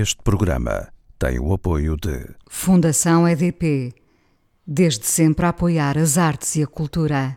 Este programa tem o apoio de Fundação EDP. Desde sempre a apoiar as artes e a cultura.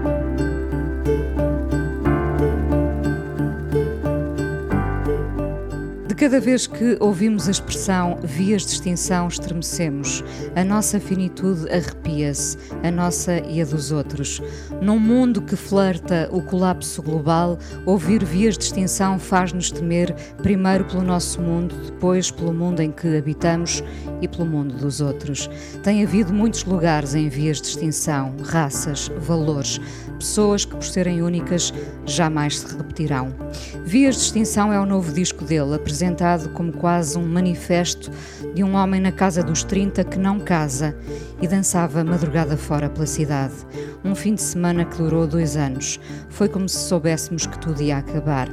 Cada vez que ouvimos a expressão vias de extinção, estremecemos. A nossa finitude arrepia-se, a nossa e a dos outros. Num mundo que flerta o colapso global, ouvir vias de extinção faz-nos temer, primeiro pelo nosso mundo, depois pelo mundo em que habitamos e pelo mundo dos outros. Tem havido muitos lugares em vias de extinção, raças, valores, pessoas que, por serem únicas, jamais se repetirão. Vias de Extinção é o novo disco dele, apresentado como quase um manifesto de um homem na casa dos 30 que não casa e dançava madrugada fora pela cidade. Um fim de semana que durou dois anos. Foi como se soubéssemos que tudo ia acabar.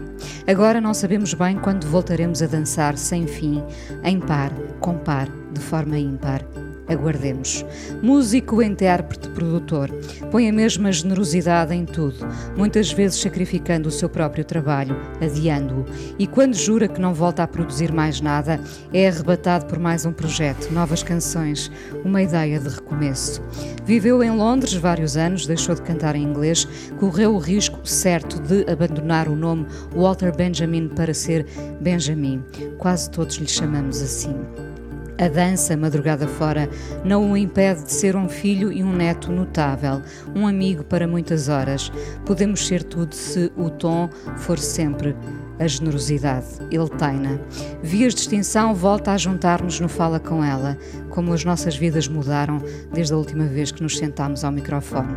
Agora não sabemos bem quando voltaremos a dançar sem fim, em par, com par, de forma ímpar. Aguardemos. Músico, intérprete, produtor. Põe a mesma generosidade em tudo, muitas vezes sacrificando o seu próprio trabalho, adiando-o. E quando jura que não volta a produzir mais nada, é arrebatado por mais um projeto, novas canções, uma ideia de recomeço. Viveu em Londres vários anos, deixou de cantar em inglês, correu o risco certo de abandonar o nome Walter Benjamin para ser Benjamin. Quase todos lhe chamamos assim. A dança, madrugada fora, não o impede de ser um filho e um neto notável, um amigo para muitas horas. Podemos ser tudo se o tom for sempre a generosidade. Ele teina. Vias de extinção volta a juntar-nos no Fala Com Ela, como as nossas vidas mudaram desde a última vez que nos sentámos ao microfone.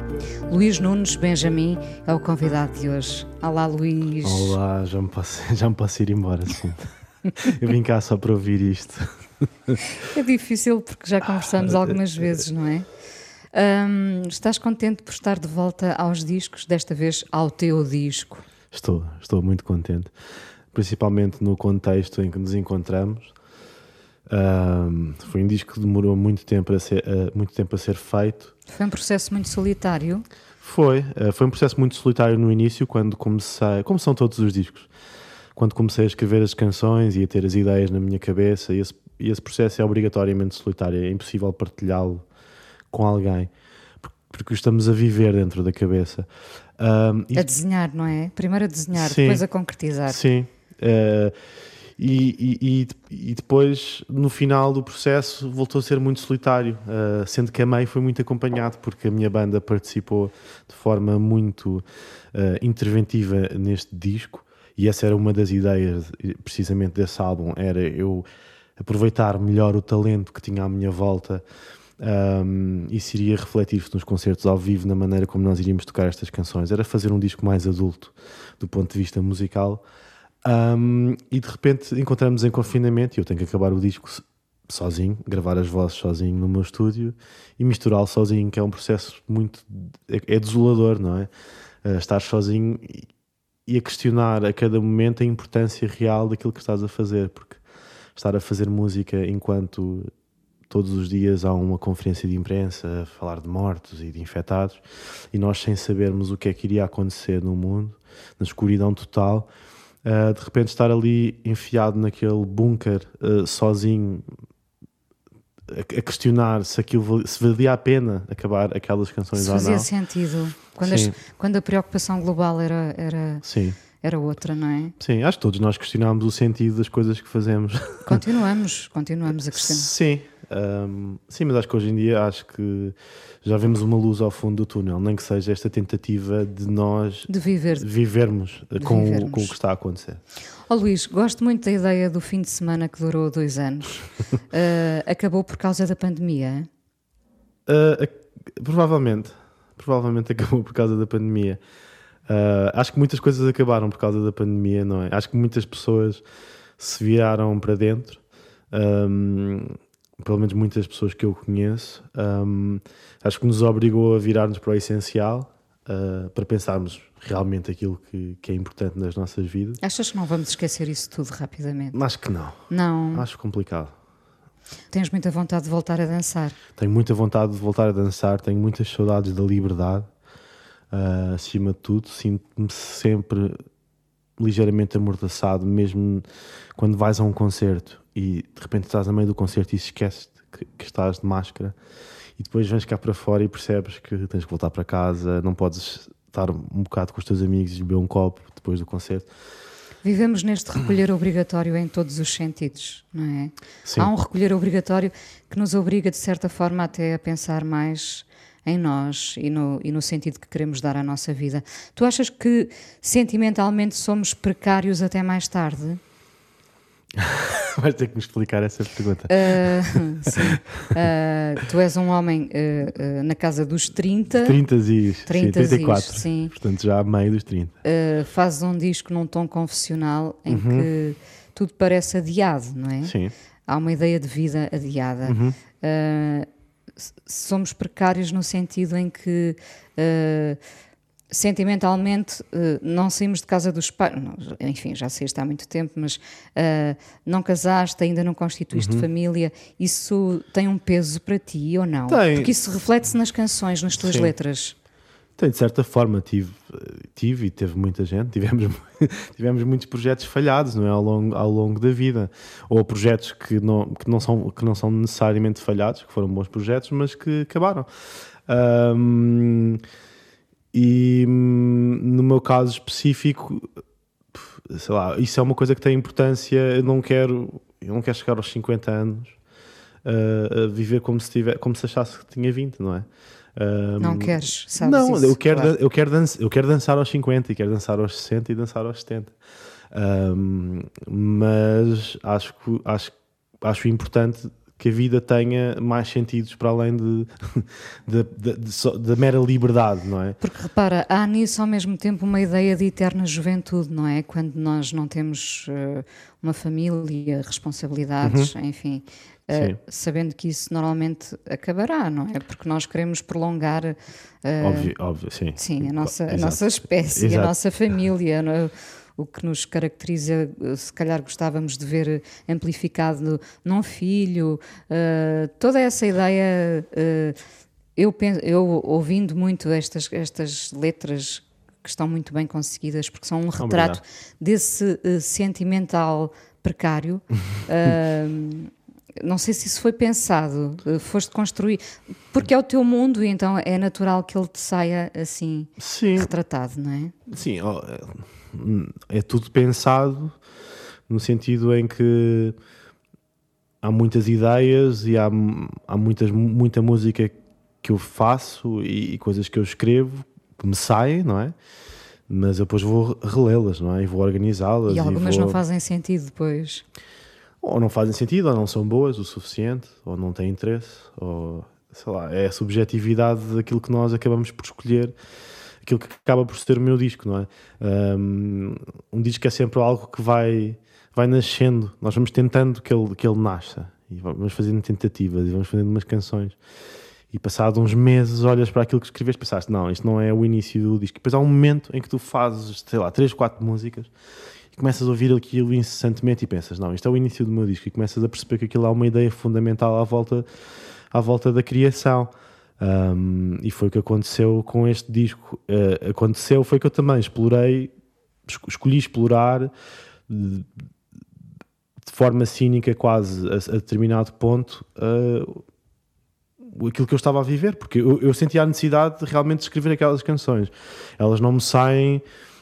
Luís Nunes Benjamin é o convidado de hoje. Olá, Luís. Olá, já me posso, já me posso ir embora, sim. Eu vim cá só para ouvir isto. É difícil porque já conversamos algumas vezes, não é? Um, estás contente por estar de volta aos discos, desta vez ao teu disco? Estou, estou muito contente, principalmente no contexto em que nos encontramos. Um, foi um disco que demorou muito tempo a ser, uh, muito tempo a ser feito. Foi um processo muito solitário? Foi, uh, foi um processo muito solitário no início, quando comecei, como são todos os discos, quando comecei a escrever as canções e a ter as ideias na minha cabeça, e esse, e esse processo é obrigatoriamente solitário, é impossível partilhá-lo com alguém, porque estamos a viver dentro da cabeça. Um, e... A desenhar, não é? Primeiro a desenhar, sim, depois a concretizar. Sim. Uh, e, e, e, depois, no final do processo, voltou a ser muito solitário, uh, sendo que a mãe foi muito acompanhado, porque a minha banda participou de forma muito uh, interventiva neste disco, e essa era uma das ideias, precisamente desse álbum, era eu aproveitar melhor o talento que tinha à minha volta um, isso iria refletir-se nos concertos ao vivo, na maneira como nós iríamos tocar estas canções. Era fazer um disco mais adulto do ponto de vista musical. Um, e de repente encontramos em confinamento e eu tenho que acabar o disco sozinho, gravar as vozes sozinho no meu estúdio e misturá-lo sozinho, que é um processo muito. é, é desolador, não é? Uh, estar sozinho e, e a questionar a cada momento a importância real daquilo que estás a fazer, porque estar a fazer música enquanto todos os dias há uma conferência de imprensa a falar de mortos e de infectados, e nós, sem sabermos o que é que iria acontecer no mundo, na escuridão total, uh, de repente estar ali enfiado naquele bunker uh, sozinho, a, a, questionar se aquilo se valia a pena acabar aquelas canções se ou não. Fazia sentido. Quando, as, quando a preocupação global era. era... Sim era outra, não é? Sim, acho que todos nós questionámos o sentido das coisas que fazemos. Continuamos, continuamos a questionar. Sim, um, sim, mas acho que hoje em dia acho que já vemos uma luz ao fundo do túnel, nem que seja esta tentativa de nós de viver, vivermos, de com, vivermos. O, com o que está a acontecer. Oh, Luís, gosto muito da ideia do fim de semana que durou dois anos. uh, acabou por causa da pandemia? Uh, provavelmente, provavelmente acabou por causa da pandemia. Uh, acho que muitas coisas acabaram por causa da pandemia, não é? Acho que muitas pessoas se viraram para dentro. Um, pelo menos muitas pessoas que eu conheço, um, acho que nos obrigou a virar-nos para o essencial, uh, para pensarmos realmente aquilo que, que, é importante nas nossas vidas. Achas que não vamos esquecer isso tudo rapidamente? Acho que não. Não. Acho complicado. Tens muita vontade de voltar a dançar? Tenho muita vontade de voltar a dançar, tenho muitas saudades da liberdade, uh, acima de tudo. Sinto-me sempre ligeiramente amordaçado, mesmo quando vais a um concerto e de repente estás a meio do concerto e esqueces que, que estás de máscara e depois vens cá para fora e percebes que tens que voltar para casa, não podes estar um bocado com os teus amigos e beber um copo depois do concerto. Vivemos neste recolher obrigatório em todos os sentidos, não é? Sim. Há um recolher obrigatório que nos obriga, de certa forma, até a pensar mais em nós e no, e no sentido que queremos dar à nossa vida. Tu achas que sentimentalmente somos precários até mais tarde? Vais ter que me explicar essa pergunta. Uh, sim. Uh, tu és um homem uh, na casa dos 30. 30 e 30 sim, 34. sim. Portanto, já a meio dos 30. fazes um disco num tom confessional em uhum. que tudo parece adiado, não é? Sim. Há uma ideia de vida adiada. Uhum. Somos precários no sentido em que sentimentalmente uh, não saímos de casa dos pais, enfim, já saíste há muito tempo, mas uh, não casaste, ainda não constituíste uhum. família, isso tem um peso para ti ou não? Tem. Porque isso reflete-se nas canções, nas tuas Sim. letras. De certa forma, tive, tive e teve muita gente, tivemos, tivemos muitos projetos falhados não é? ao, longo, ao longo da vida, ou projetos que não, que, não são, que não são necessariamente falhados, que foram bons projetos, mas que acabaram. Um, e no meu caso específico, sei lá, isso é uma coisa que tem importância. Eu não quero, eu não quero chegar aos 50 anos uh, a viver como se, tiver, como se achasse que tinha 20, não é? Um, não queres, sabes Não, isso, eu, quero, claro. eu, quero dançar, eu quero dançar aos 50 e quero dançar aos 60 e dançar aos 70. Um, mas acho, acho, acho importante que a vida tenha mais sentidos para além de, da mera liberdade, não é? Porque repara, há nisso ao mesmo tempo uma ideia de eterna juventude, não é? Quando nós não temos uh, uma família, responsabilidades, uhum. enfim, uh, sabendo que isso normalmente acabará, não é? Porque nós queremos prolongar. Uh, óbvio, óbvio, sim. Sim, a nossa, a nossa espécie, Exato. a nossa família. É? o que nos caracteriza, se calhar gostávamos de ver amplificado num filho, uh, toda essa ideia. Uh, eu, penso, eu ouvindo muito estas, estas letras que estão muito bem conseguidas, porque são um retrato Obrigado. desse sentimental precário. não sei se isso foi pensado, foste construir, porque é o teu mundo e então é natural que ele te saia assim Sim. retratado, não é? Sim, é tudo pensado no sentido em que há muitas ideias e há, há muitas, muita música que eu faço e, e coisas que eu escrevo que me saem, não é? Mas eu depois vou relê-las, não é? E vou organizá-las. E algumas e vou... não fazem sentido depois. Ou não fazem sentido, ou não são boas o suficiente, ou não têm interesse, ou sei lá, é a subjetividade daquilo que nós acabamos por escolher aquilo que acaba por ser o meu disco, não é? Um, um disco é sempre algo que vai, vai nascendo, nós vamos tentando que ele, que ele nasça e vamos fazendo tentativas e vamos fazendo umas canções. E passado uns meses olhas para aquilo que escreveste pensaste, não, isto não é o início do disco. E depois há um momento em que tu fazes, sei lá, três, quatro músicas e começas a ouvir aquilo incessantemente e pensas, não, isto é o início do meu disco. E começas a perceber que aquilo há uma ideia fundamental à volta, à volta da criação. Um, e foi o que aconteceu com este disco. Uh, aconteceu foi que eu também explorei, escolhi explorar de, de forma cínica, quase a, a determinado ponto, uh, aquilo que eu estava a viver, porque eu, eu sentia a necessidade de realmente escrever aquelas canções. Elas não me saem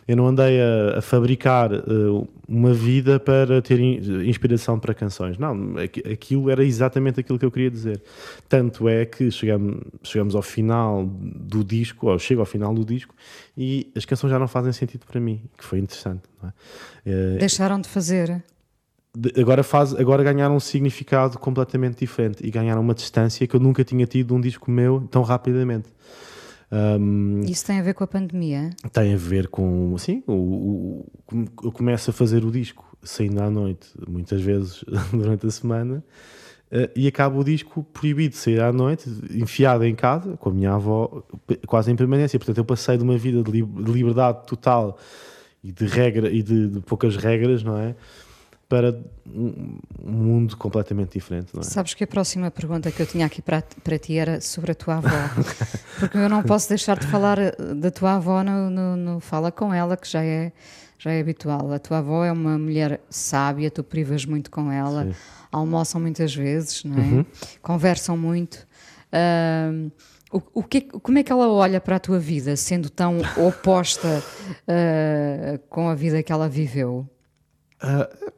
eu não andei a, a fabricar uh, uma vida para ter in, inspiração para canções. Não, aquilo era exatamente aquilo que eu queria dizer. Tanto é que chegamos, chegamos ao final do disco, ou chego ao final do disco, e as canções já não fazem sentido para mim, que foi interessante. É? Uh, Deixaram de fazer? agora, faz, agora ganharam um significado completamente diferente e ganharam uma distância que eu nunca tinha tido de um disco meu tão rapidamente. Um, Isso tem a ver com a pandemia? Tem a ver com, sim, o, o, eu começo a fazer o disco saindo à noite, muitas vezes durante a semana, Uh, e acaba o disco proibido de sair à noite, enfiado em casa, com a minha avó, quase em permanência. Portanto, eu passei de uma vida de, li de liberdade total e de regra e de, de, poucas regras, não é? Para um, mundo completamente diferente, não é? Sabes que a próxima pergunta que eu tinha aqui para, para ti era sobre a tua avó. Porque eu não posso deixar de falar eh, da tua avó no, no, no Fala com ela, que já é, já é habitual. A tua avó é uma mulher sábia, tu privas muito com ela. Sim almoçam muitas vezes, não é? Uhum. conversam muito. Uh, o, o que, como é que ela olha para a tua vida, sendo tão oposta uh, com a vida que ela viveu? Uh,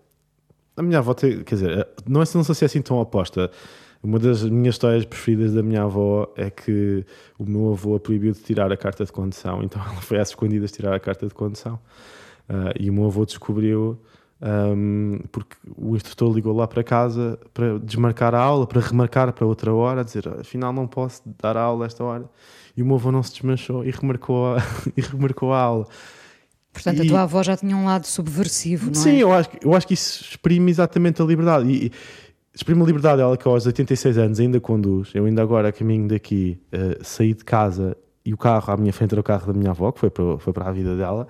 a minha avó, tem, quer dizer, não, é, não sei se é assim tão oposta. Uma das minhas histórias preferidas da minha avó é que o meu avô a proibiu de tirar a carta de condução, então ela foi às escondidas tirar a carta de condução. Uh, e o meu avô descobriu um, porque o instrutor ligou lá para casa para desmarcar a aula, para remarcar para outra hora, dizer afinal não posso dar a aula esta hora. E o meu avô não se desmanchou e remarcou a, e remarcou a aula. Portanto, e, a tua avó já tinha um lado subversivo, não sim, é? Sim, eu acho, eu acho que isso exprime exatamente a liberdade. E, exprime a liberdade, ela que aos 86 anos ainda conduz. Eu ainda agora, a caminho daqui, uh, saí de casa e o carro à minha frente era o carro da minha avó, que foi para, foi para a vida dela.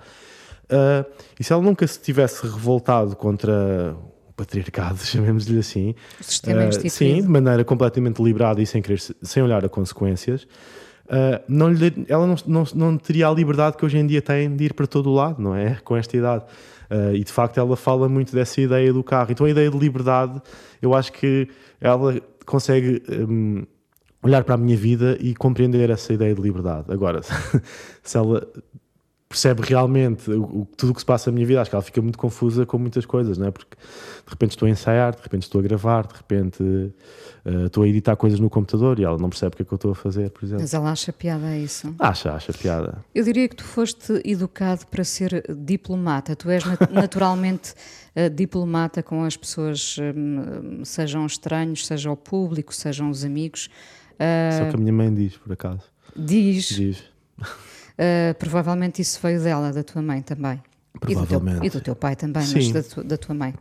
Uh, e se ela nunca se tivesse revoltado contra o patriarcado, chamemos-lhe assim, o sistema uh, sim, de maneira completamente deliberada e sem, querer, sem olhar a consequências, uh, não lhe, ela não, não, não teria a liberdade que hoje em dia tem de ir para todo o lado, não é? Com esta idade. Uh, e de facto ela fala muito dessa ideia do carro. Então a ideia de liberdade, eu acho que ela consegue um, olhar para a minha vida e compreender essa ideia de liberdade. Agora, se ela percebe realmente o, tudo o que se passa na minha vida. Acho que ela fica muito confusa com muitas coisas, não é? Porque de repente estou a ensaiar, de repente estou a gravar, de repente uh, estou a editar coisas no computador e ela não percebe o que é que eu estou a fazer, por exemplo. Mas ela acha piada isso? Acha, acha piada. Eu diria que tu foste educado para ser diplomata. Tu és naturalmente uh, diplomata com as pessoas, um, sejam estranhos, seja o público, sejam os amigos. Uh, Só que a minha mãe diz, por acaso. Diz? Diz. Uh, provavelmente isso veio dela, da tua mãe também. Provavelmente. E do teu, e do teu pai também, sim. mas da, tu, da tua mãe.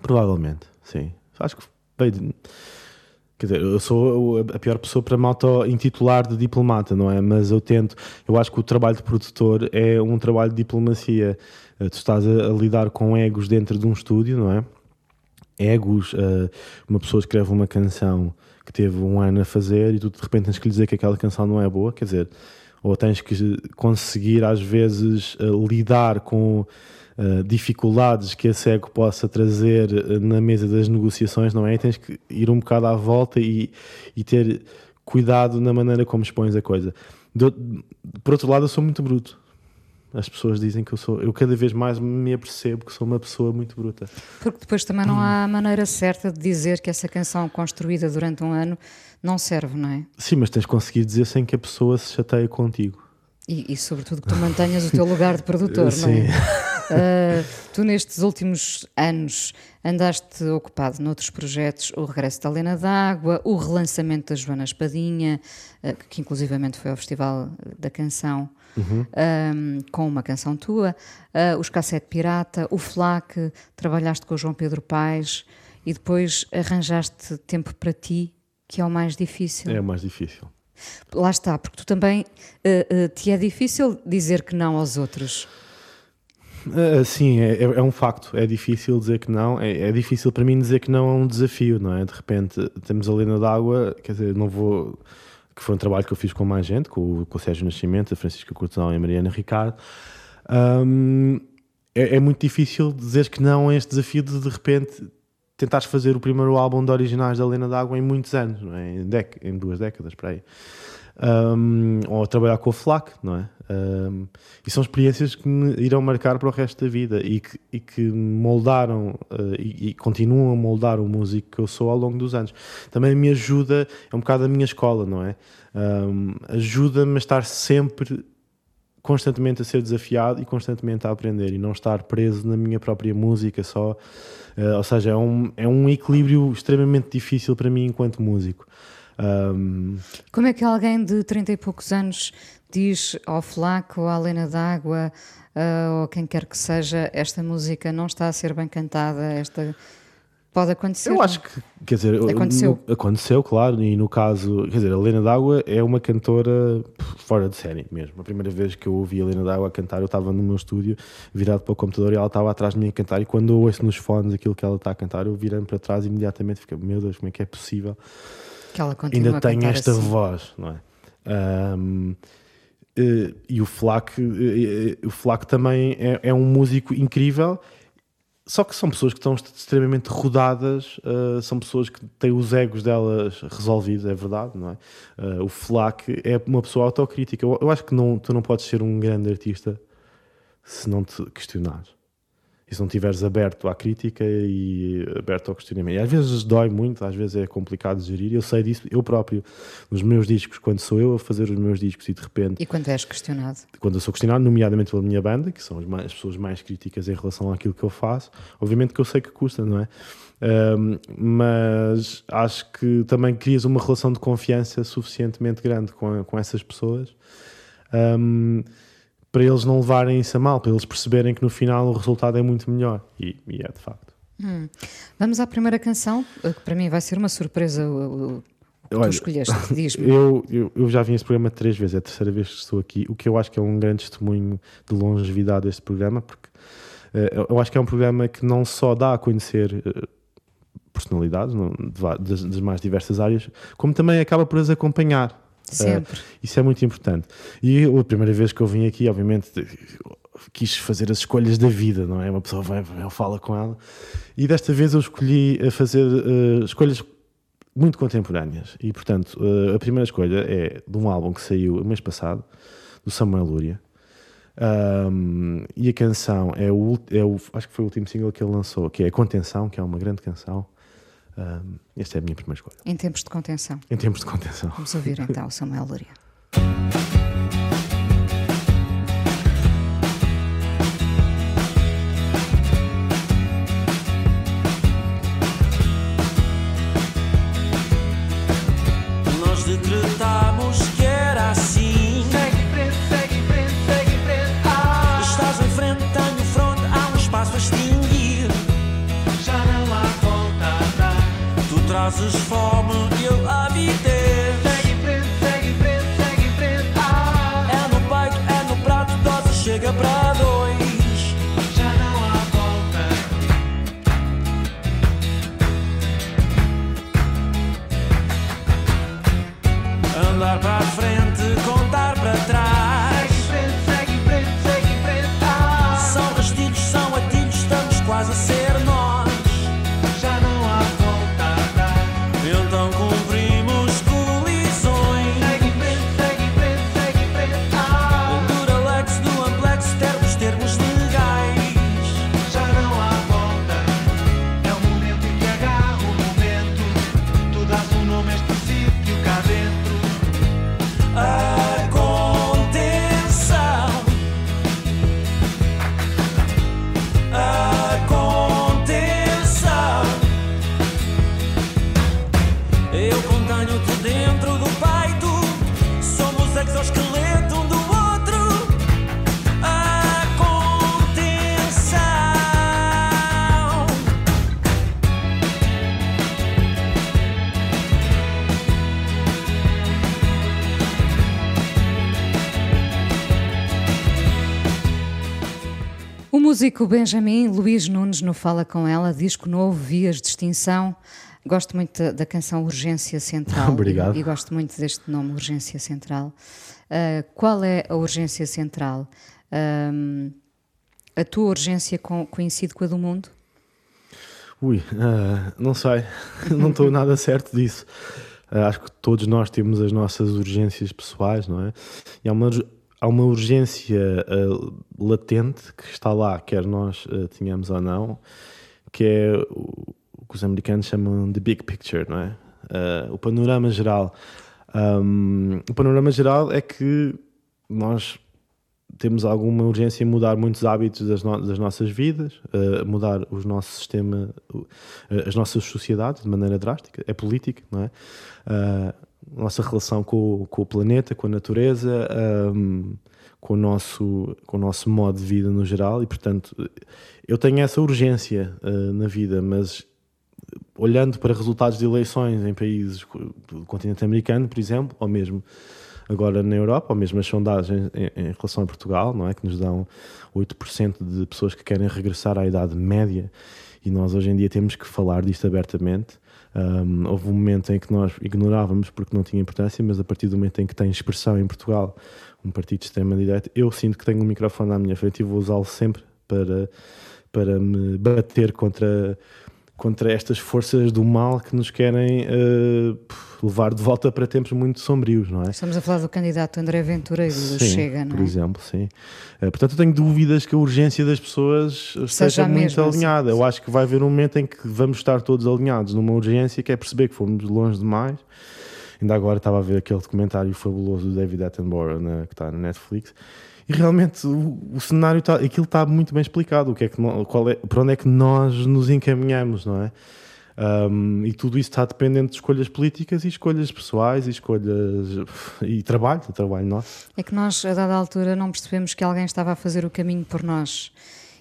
Provavelmente, sim. Acho que veio de... Quer dizer, eu sou a pior pessoa para me auto-intitular de diplomata, não é? Mas eu tento. Eu acho que o trabalho de produtor é um trabalho de diplomacia. Eh, tu estás a, lidar com egos dentro de um estúdio, não é? Egos. Uh, uma pessoa escreve uma canção que teve um ano a fazer e tu de repente tens que lhe dizer que aquela canção não é boa. Quer dizer, ou tens que conseguir às vezes eh, lidar com uh, dificuldades que a cego possa trazer eh, na mesa das negociações, não é? E tens que ir um bocado à volta e, e ter cuidado na maneira como expões a coisa. Do, por outro lado, eu sou muito bruto. As pessoas dizem que eu sou, eu cada vez mais me apercebo que sou uma pessoa muito bruta. Porque depois também não há maneira certa de dizer que essa canção construída durante um ano não serve, não é? Sim, mas tens conseguido dizer sem que a pessoa se chateie contigo. E, e sobretudo que tu mantenhas o teu lugar de produtor, não é? Uh, tu nestes últimos anos andaste ocupado noutros projetos, o regresso da Lena d'Água, o relançamento da Joana Espadinha, uh, que inclusivamente foi ao Festival da Canção, uhum. um, com uma canção tua, uh, os Cassete Pirata, o Flac, trabalhaste com o João Pedro Paes e depois arranjaste tempo para ti que é o mais difícil. É o mais difícil. Lá está, porque tu também uh, uh, te é difícil dizer que não aos outros. Uh, sim, é, é, é, um facto. É difícil dizer que não. É, é, difícil para mim dizer que não é um desafio, não é? De repente temos a Lena d'Água, quer dizer, não vou. Que foi um trabalho que eu fiz com mais gente, com, com o Sérgio Nascimento, a Francisca Cortesão e a Mariana Ricardo. Um, é, é, muito difícil dizer que não a este desafio de de repente tentares fazer o primeiro álbum de originais da Lena d'Água em muitos anos, é? em, em duas décadas, para aí. Um, ou trabalhar com o FLAC, não é? Um, e são experiências que me irão marcar para o resto da vida e que, e que moldaram uh, e, e, continuam a moldar o músico que eu sou ao longo dos anos. Também me ajuda, é um bocado a minha escola, não é? Um, Ajuda-me a estar sempre constantemente a ser desafiado e constantemente a aprender e não estar preso na minha própria música só. Uh, ou seja, é um, é um equilíbrio extremamente difícil para mim enquanto músico. Um... Como é que alguém de 30 e poucos anos diz ao Flaco, à Lena d'Água, uh, ou quem quer que seja, esta música não está a ser bem cantada, esta Pode acontecer. Eu acho que, quer dizer, Aconteceu. no- aconteceu, claro, e no caso, quer dizer, a Helena D'Água é uma cantora fora de série mesmo. A primeira vez que eu ouvi a Helena D'Água cantar, eu estava no meu estúdio, virado para o computador, e ela estava atrás de mim a cantar. E quando eu ouço nos fones aquilo que ela está a cantar, eu virando para trás e imediatamente fico, meu Deus, como é que é possível? Ainda tem esta assim. voz, não é? Ahm, eh, e o Flaco, eh, eh, o Flaco também é, é um músico incrível. Só que são pessoas que estão extremamente rodadas, eh, são pessoas que têm os egos delas resolvidos, é verdade, não é? Eh, o Flac é uma pessoa autocrítica. Eu, eu acho que não, tu não podes ser um grande artista se não te questionares. E se não estiveres aberto à crítica e aberto ao questionamento. E às vezes dói muito, às vezes é complicado de gerir. Eu sei disso, eu próprio, nos meus discos, quando sou eu a fazer os meus discos e de repente E quando és questionado? quando eu sou questionado, nomeadamente pela minha banda, que são as, mais- as pessoas mais críticas em relação àquilo que eu faço, obviamente que eu sei que custa, não é? Ahm, mas acho que também crias uma relação de confiança suficientemente grande com, com essas pessoas ahm, para eles não levarem isso a mal, para eles perceberem que no final o resultado é muito melhor. E, e é de facto. Vamos à primeira canção, eh, que para mim vai ser uma surpresa o, o- que Olha, tu escolheste. Diz-me. Eu, eu, eu já vim a este programa três vezes, é a terceira vez que estou aqui, o que eu acho que é um grande testemunho de longevidade deste programa, porque eh, eu- acho que é um programa que não só dá a conhecer eh, personalidades não, de va- das, das mais diversas áreas, como também acaba por as acompanhar. Sempre. Eh, isso é muito importante. E eu, a primeira vez que eu vim aqui, obviamente, quis fazer as escolhas da vida, não é? Uma pessoa vem, vem fala com ela. E desta vez eu escolhi a fazer eh, escolhas muito contemporâneas. E, portanto, eh, a primeira escolha é de um álbum que saiu mês passado, do Samuel Lúria. Ahm, e a canção é o, é o. Acho que foi o último single que ele lançou, que é Contenção, que é uma grande canção. Ahm, esta é a minha primeira escolha, Em tempos de contenção. em termos de contenção. Vamos ouvir então o Samuel Luria. Tu músico Benjamin Luís Nunes no Fala Com Ela, disco novo, Vias de Extinção. Gosto muito da, canção Urgência Central. Obrigado. E, e gosto muito deste nome, Urgência Central. Ah, qual é a urgência central? Ahm, a tua urgência co- coincide com a do mundo? Ui, ah, não sei, não estou nada certo disso. Ah, acho que todos nós temos as nossas urgências pessoais, não é? E há uma, há uma urgência ah, latente que está lá, quer nós ah, tenhamos ou não, que é o, que os americanos chamam de big picture, não é? Ah, o panorama geral. Ahm, o panorama geral é que nós temos alguma urgência em mudar muitos hábitos das, no- das nossas vidas, eh, mudar o nosso sistema, eh, as nossas sociedades de maneira drástica, é política, não é? Ah, nossa relação com, o- com o planeta, com a natureza, ahm, com, o nosso, com o nosso modo de vida no geral, e portanto eu tenho essa urgência eh, na vida, mas olhando para resultados de eleições em países do continente americano, por exemplo, ou mesmo agora na Europa, ou mesmo as sondagens em, em relação a Portugal, não é? Que nos dão 8% de pessoas que querem regressar à idade média e nós hoje em dia temos que falar disto abertamente. Um, houve um momento em que nós ignorávamos porque não tinha importância, mas a partir do momento em que tem expressão em Portugal um partido de extrema-direita, eu sinto que tenho um microfone à minha frente e vou usá-lo sempre para, para me bater contra, contra estas forças do mal que nos querem uh, levar de volta para tempos muito sombrios, não é? Estamos a falar do candidato André Ventura e do sim, Chega, não é? por exemplo, sim. Uh, portanto, eu tenho dúvidas que a urgência das pessoas esteja muito mesmo, alinhada. sim. Eu acho que vai haver um momento em que vamos estar todos alinhados numa urgência que é perceber que fomos longe demais. Ainda agora estava a ver aquele documentário fabuloso do David Attenborough na, que está na Netflix e realmente o, o cenário está, aquilo está muito bem explicado, o que é que qual é, para onde é que nós nos encaminhamos, não é? Um, e tudo isso está dependente de escolhas políticas e escolhas pessoais e escolhas e trabalho, trabalho nosso. É que nós, a dada altura, não percebemos que alguém estava a fazer o caminho por nós.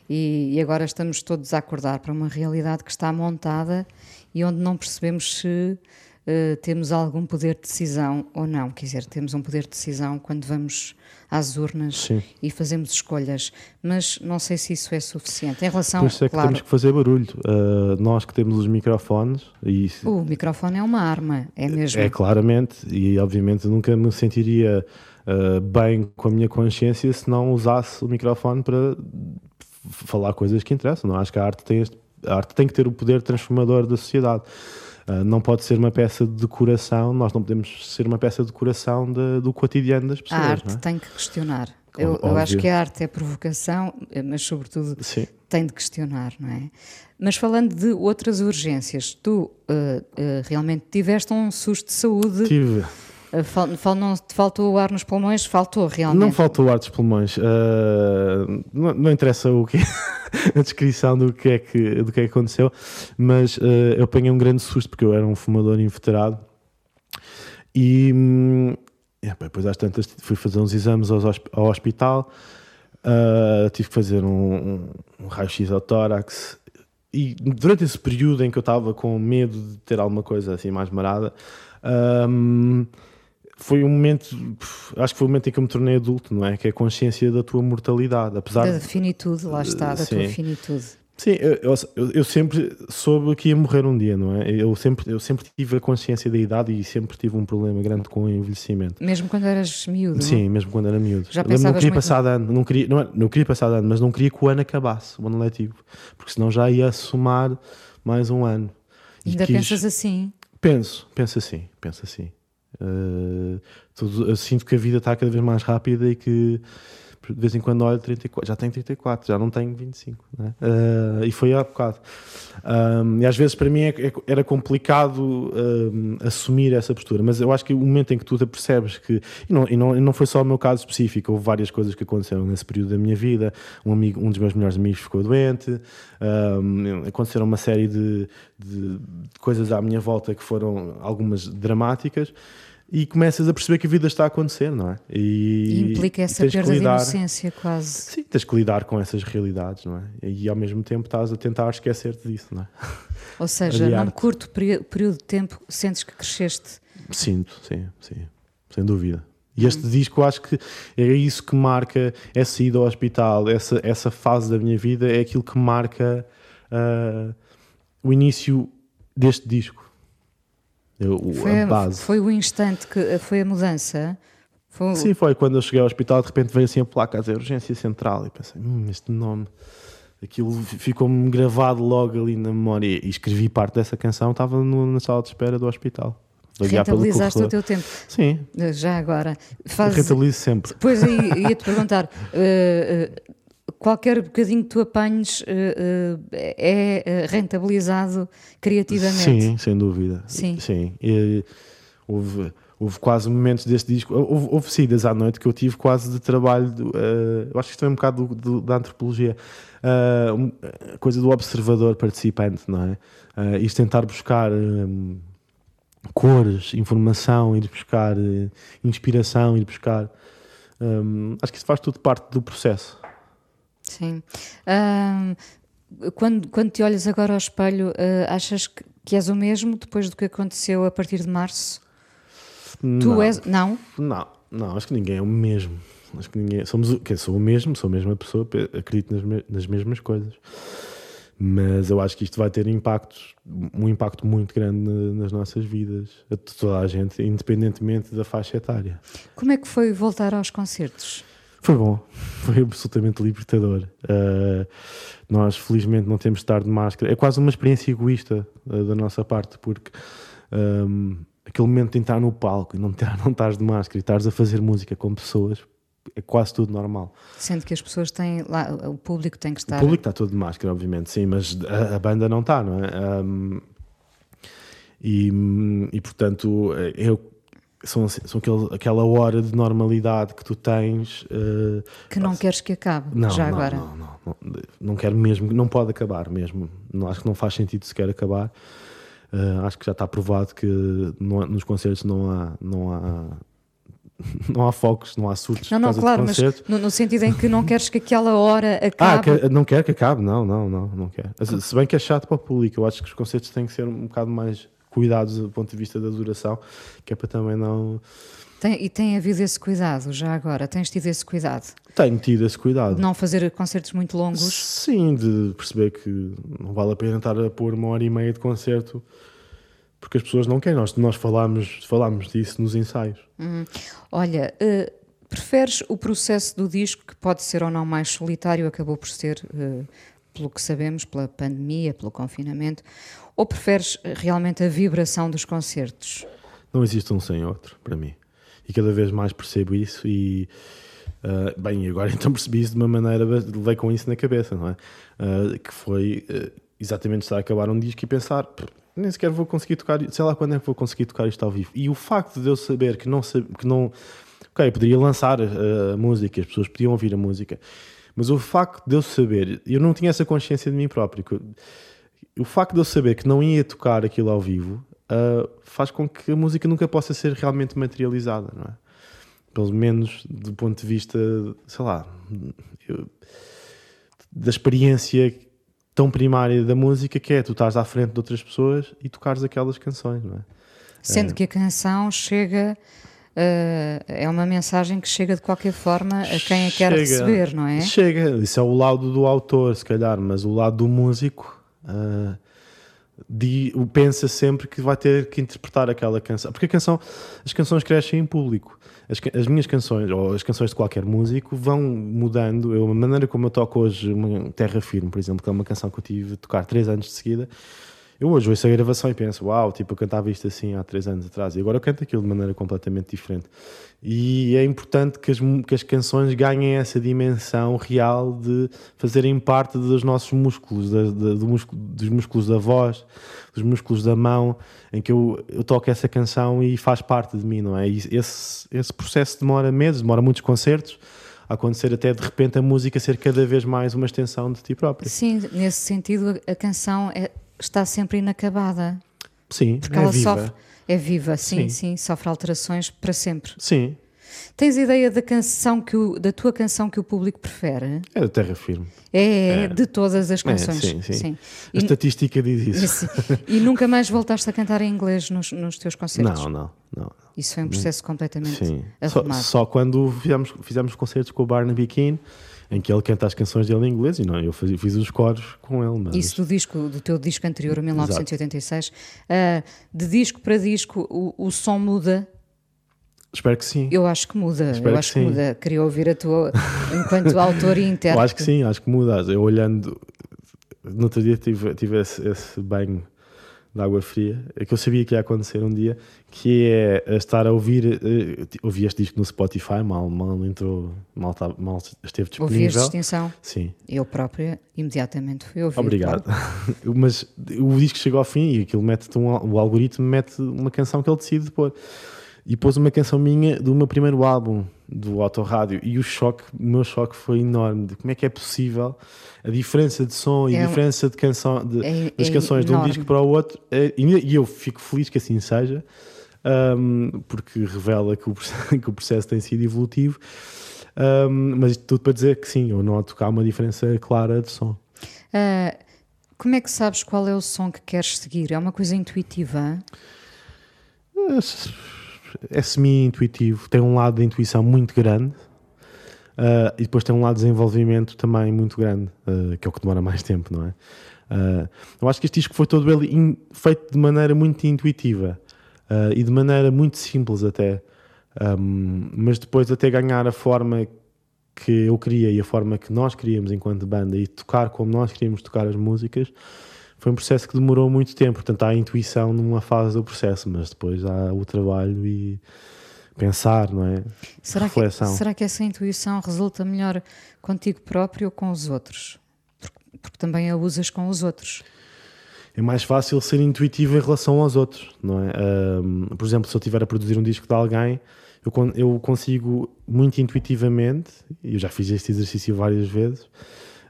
E, e agora estamos todos a acordar para uma realidade que está montada e onde não percebemos se eh, temos algum poder de decisão ou não. Quer dizer, temos um poder de decisão quando vamos às urnas Sim. e fazemos escolhas. Mas não sei se isso é suficiente. Em relação, Por isso é que claro, temos que fazer barulho. Uh, nós que temos os microfones, e o microfone é uma arma, é mesmo. é claramente, e obviamente nunca me sentiria uh, bem com a minha consciência se não usasse o microfone para falar coisas que interessam. Não acho que a arte tem, este- a arte tem que ter o poder transformador da sociedade. Uh, não pode ser uma peça de decoração, nós não podemos ser uma peça de decoração da- do cotidiano das A pessoas. arte não é? tem que questionar. Eu, eu acho que a arte é provocação, eh, mas sobretudo Sim. tem de questionar, não é? Mas falando de outras urgências, tu eh, eh, realmente tiveste um susto de saúde, Tive. Eh, fal- fal- não faltou o ar nos pulmões, faltou realmente. Não faltou o ar dos pulmões. Uh, não, não interessa o que a descrição do que é que, do que, é que aconteceu, mas uh, eu apanhei um grande susto porque eu era um fumador inveterado e é, depois às tantas fui fazer uns exames hosp- ao hospital, uh, tive que fazer um, um- um raio-x ao tórax e durante esse período em que eu estava com medo de ter alguma coisa assim mais marada, hum, foi um momento, acho que foi o momento em que eu me tornei adulto, não é? Que é a consciência da tua mortalidade, apesar Da finitude, lá está, da tua Sim. finitude. Sim, eu, eu- eu sempre soube que ia morrer um dia, não é? Eu sempre, eu sempre tive a consciência da idade e sempre tive um problema grande com o envelhecimento. Mesmo quando eras miúdo. Sim, mesmo quando era miúdo. Já lembro, não pensavas queria muito passar de ano, não queria, não, é- não queria passar de ano, mas não queria que o ano acabasse, o ano letivo, porque senão já ia somar mais um ano. E Ainda quis- pensas assim? Penso, penso assim, penso assim. Uh, tudo- eu sinto que a vida está cada vez mais rápida e que de vez em quando olho 34, já tenho 34, já não tenho 25, né? Uh, e foi há bocado. Um, e às vezes para mim é- é- era complicado um, assumir essa postura, mas eu acho que o momento em que tu te percebes que, e não, e, não, e não foi só o meu caso específico, houve várias coisas que aconteceram nesse período da minha vida. Um, amigo, um dos meus melhores amigos ficou doente, um, aconteceram uma série de, de- de coisas à minha volta que foram algumas dramáticas. E começas a perceber que a vida está a acontecer, não é? E implica essa que perda de lidar- inocência quase. Sim, tens que lidar com essas realidades, não é? E ao mesmo tempo estás a tentar esquecer-te disso, não é? Ou seja, num curto período de tempo sentes que cresceste. Sinto, sim, sim, sem dúvida. E este disco, eu acho que é isso que marca essa ida ao hospital, essa, essa fase da minha vida, é aquilo que marca ah, o início deste disco. Eu- Foi, a base. foi o instante que foi a mudança. Foi, Sim, foi quando eu cheguei ao hospital, de repente veio assim a placa a dizer urgência central e pensei, hum, este nome, aquilo fi- ficou-me gravado logo ali na memória e escrevi parte dessa canção, estava na sala de espera do hospital. Rentabilizaste o teu tempo. Sim, Já agora. Faz... rentabilizo sempre. Pois aí ia-te perguntar. eh, eh, qualquer bocadinho que tu apanhes eh, eh, é eh, rentabilizado criativamente. Sim, sem dúvida. Sim. E, houve, houve quase momentos deste disco. Houve, houve saídas à noite que eu tive quase de trabalho. do, eh, eu acho que isto é um bocado do- do- da antropologia. Um- a coisa do observador participante, não é? Eh, isto tentar buscar hum, cores, informação, ir buscar inspiração, ir buscar. hum, acho que isso faz tudo parte do processo. Sim. Quando, quando te olhas agora ao espelho, ah, achas que, que és o mesmo depois do que aconteceu a partir de março? Não, Tu és. Não? não, não, acho que ninguém é o mesmo. Acho que ninguém. Somos, o- que sou o mesmo, sou a mesma pessoa, pe- acredito nas, nas mesmas coisas. Mas eu acho que isto vai ter impactos, um impacto muito grande na- nas nossas vidas, a toda a gente, independentemente da faixa etária. Como é que foi voltar aos concertos? Foi bom, foi absolutamente libertador. Uh, nós, felizmente, não temos de estar de máscara. É quase uma experiência egoísta uh, da nossa parte, porque um, aquele momento de entrar no palco e não, não estares de máscara e estares a fazer música com pessoas é quase tudo normal. Sendo que as pessoas têm lá, o público tem que estar. O público está todo de máscara, obviamente, sim, mas a, a banda não está, não é? Um, e, e portanto, eu. São, são aquele, aquela hora de normalidade que tu tens uh, que não queres que acabe não, já não, agora. Não, não, não, não quero mesmo, não pode acabar mesmo. Não, acho que não faz sentido sequer acabar. Uh, acho que já está provado que não, nos concertos não há, não há não há focos, não há surtos. Não, não, claro, mas no, no, sentido em que não queres que aquela hora acabe. Ah, que, não quero que acabe, não, não, não, não quero. Se bem que é chato para o público, eu acho que os concertos têm que ser um bocado mais cuidados do ponto de vista da duração, que é para também não. Tem, e tem havido esse cuidado já agora? Tens tido esse cuidado? Tenho tido esse cuidado. Não fazer concertos muito longos? Sim, de perceber que não vale a pena estar a pôr uma hora e meia de concerto porque as pessoas não querem. Nós, nós falámos, falámos disso nos ensaios. Uhum. Olha, uh, preferes o processo do disco, que pode ser ou não mais solitário, acabou por ser, uh, pelo que sabemos, pela pandemia, pelo confinamento, ou preferes realmente a vibração dos concertos? Não existe um sem outro, para mim. E cada vez mais percebo isso e. Uh, bem, agora então percebi isso de uma maneira, levei com isso na cabeça, não é? Uh, que foi uh, exatamente estar a acabar um disco e pensar, nem sequer vou conseguir tocar, sei lá quando é que vou conseguir tocar isto ao vivo. E o facto de eu saber que não, que não ok, poderia lançar a música, as pessoas podiam ouvir a música, mas o facto de eu saber, eu não tinha essa consciência de mim próprio, que, o facto de eu saber que não ia tocar aquilo ao vivo uh, faz com que a música nunca possa ser realmente materializada, não é? Pelo menos do ponto de vista, sei lá, eu, da experiência tão primária da música que é tu estás à frente de outras pessoas e tocares aquelas canções, não é? Sendo é. que a canção chega. Uh, é uma mensagem que chega de qualquer forma a quem a quer receber, não é? Chega, isso é o lado do autor, se calhar, mas o lado do músico uh, pensa sempre que vai ter que interpretar aquela canção, porque a canção, as canções crescem em público. As, as, minhas canções, ou as canções de qualquer músico, vão mudando. Eu, a maneira como eu toco hoje uma Terra Firme, por exemplo, que é uma canção que eu tive de tocar três anos de seguida, eu hoje ouço a gravação e penso, uau, tipo, eu cantava isto assim há três anos atrás, e agora eu canto aquilo de maneira completamente diferente. E é importante que as, que as canções ganhem essa dimensão real de fazerem parte dos nossos músculos, da, da, do músculo, dos músculos da voz, dos músculos da mão, em que eu, eu toco essa canção e faz parte de mim, não é? E esse, esse processo demora meses, demora muitos concertos, a acontecer até de repente a música ser cada vez mais uma extensão de ti próprio. Sim, nesse sentido a canção é, está sempre inacabada. Sim, porque é ela viva. sofre. É viva, sim, sim, Sim. sofre alterações para sempre. Sim, Tens ideia da canção que o, da tua canção que o público prefere? é da terra firme. É, é, É. de todas as É, canções. sim, sim. A E, estatística diz isso. Sim. E nunca mais voltaste a cantar em inglês nos, nos teus concertos? Não, não, não. Isso foi um processo completamente Sim. Só, arrumado. só quando fizemos, fizemos concertos com o Barnaby Keane, em que ele canta as canções dele em inglês e não, eu fiz, fiz os coros com ele. Mas... Isso do disco, do teu disco anterior, 1986. Ah, de disco para disco, o, o som muda? Espero que sim. Eu acho que muda. Espero eu que acho que, sim. muda. Queria ouvir a tua, enquanto autor e intérprete. Eu acho que sim, acho que muda. Eu olhando, no outro dia tive, tive esse, esse banho de água fria, é que eu sabia que ia acontecer um dia, que é estar a ouvir, eh, ouvi este disco no Spotify, mal, mal entrou, mal, tá- mal esteve disponível. Ouviste Extinção? Sim. Eu própria, imediatamente fui ouvir. Obrigado. claro. Mas o disco chegou ao fim e aquilo mete um, o algoritmo mete uma canção que ele decide pôr. E pôs uma canção minha do meu primeiro álbum, do Autorádio. E o choque, o meu choque foi enorme. De como é que é possível a diferença de som e É a um- diferença de canção, de, É- das é canções de um disco para o outro. É- e eu fico feliz que assim seja, hum, porque revela que o, processo, que o processo tem sido evolutivo. Hum, mas tudo para dizer que sim, eu noto que há uma diferença clara de som. Ah, Como é que sabes qual é o som que queres seguir? É uma coisa intuitiva? É semi-intuitivo, tem um lado de intuição muito grande uh, e depois tem um lado de desenvolvimento também muito grande, uh, que é o que demora mais tempo, não é? Uh, eu acho que este disco foi todo ele in, feito de maneira muito intuitiva e de maneira muito simples até, um, mas depois até ganhar a forma que eu queria e a forma que nós queríamos enquanto banda e tocar como nós queríamos tocar as músicas foi um processo que demorou muito tempo. Portanto, há a intuição numa fase do processo, mas depois há o trabalho e pensar, não é? Será Reflexão. Que, será que essa intuição resulta melhor contigo próprio ou com os outros? Porque, porque também a usas com os outros. É mais fácil ser intuitivo em relação aos outros, não é? Um, por exemplo, se eu estiver a produzir um disco de alguém, eu, eu consigo muito intuitivamente, e eu já fiz este exercício várias vezes,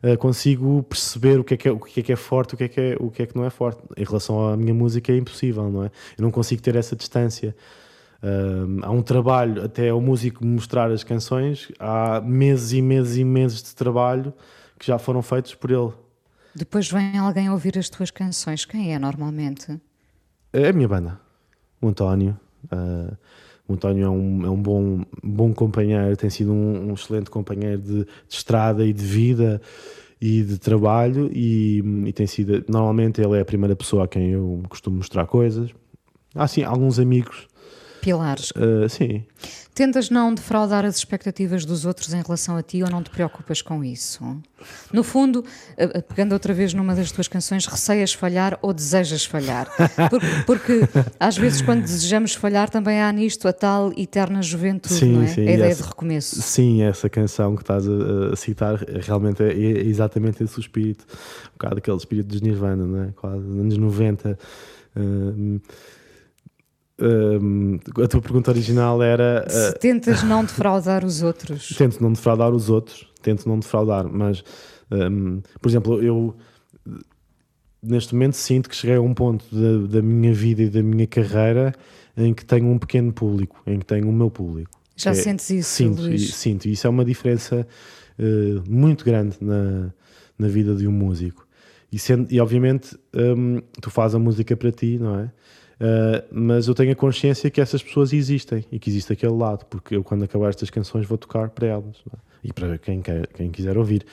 uh, consigo perceber o que, é que é, o que é que é forte, o que é que, é, o que é que não é forte. Em relação à minha música é impossível, não é? Eu não consigo ter essa distância. Uh, há um trabalho até o músico mostrar as canções, há meses e meses e meses de trabalho que já foram feitos por ele. Depois vem alguém ouvir as tuas canções. Quem é normalmente? É a minha banda, o António. Uh, o António é um, é um bom, bom companheiro, tem sido um, um excelente companheiro de, de, estrada e de vida e de trabalho e, e, tem sido, normalmente ele é a primeira pessoa a quem eu costumo mostrar coisas. Há sim alguns amigos Pilares. Uh, sim. Tentas não defraudar as expectativas dos outros em relação a ti ou não te preocupas com isso? No fundo, uh, pegando outra vez numa das tuas canções, receias falhar ou desejas falhar? Porque, porque às vezes, quando desejamos falhar, também há nisto a tal eterna juventude, sim, não é? Sim, a ideia essa, de recomeço. Sim, essa canção que estás a, a citar realmente é, é, exatamente esse o espírito. Um bocado aquele espírito dos Nirvana, não é? Quase anos 90. Uh, um, a tua pergunta original era. Uh, Se tentas não defraudar os outros. Tento não defraudar os outros, tento não defraudar, mas, um, por exemplo, eu neste momento sinto que cheguei a um ponto da, da, minha vida e da minha carreira em que tenho um pequeno público, em que tenho o meu público. Já é, sentes isso? Sinto, Luís? E, sinto, e isso é uma diferença uh, muito grande na, na vida de um músico. E, sendo, e obviamente um, tu fazes a música para ti, não é? Uh, mas eu tenho a consciência que essas pessoas existem e que existe aquele lado, porque eu, quando acabar estas canções, vou tocar para elas é? e para quem, quer, quem quiser ouvir.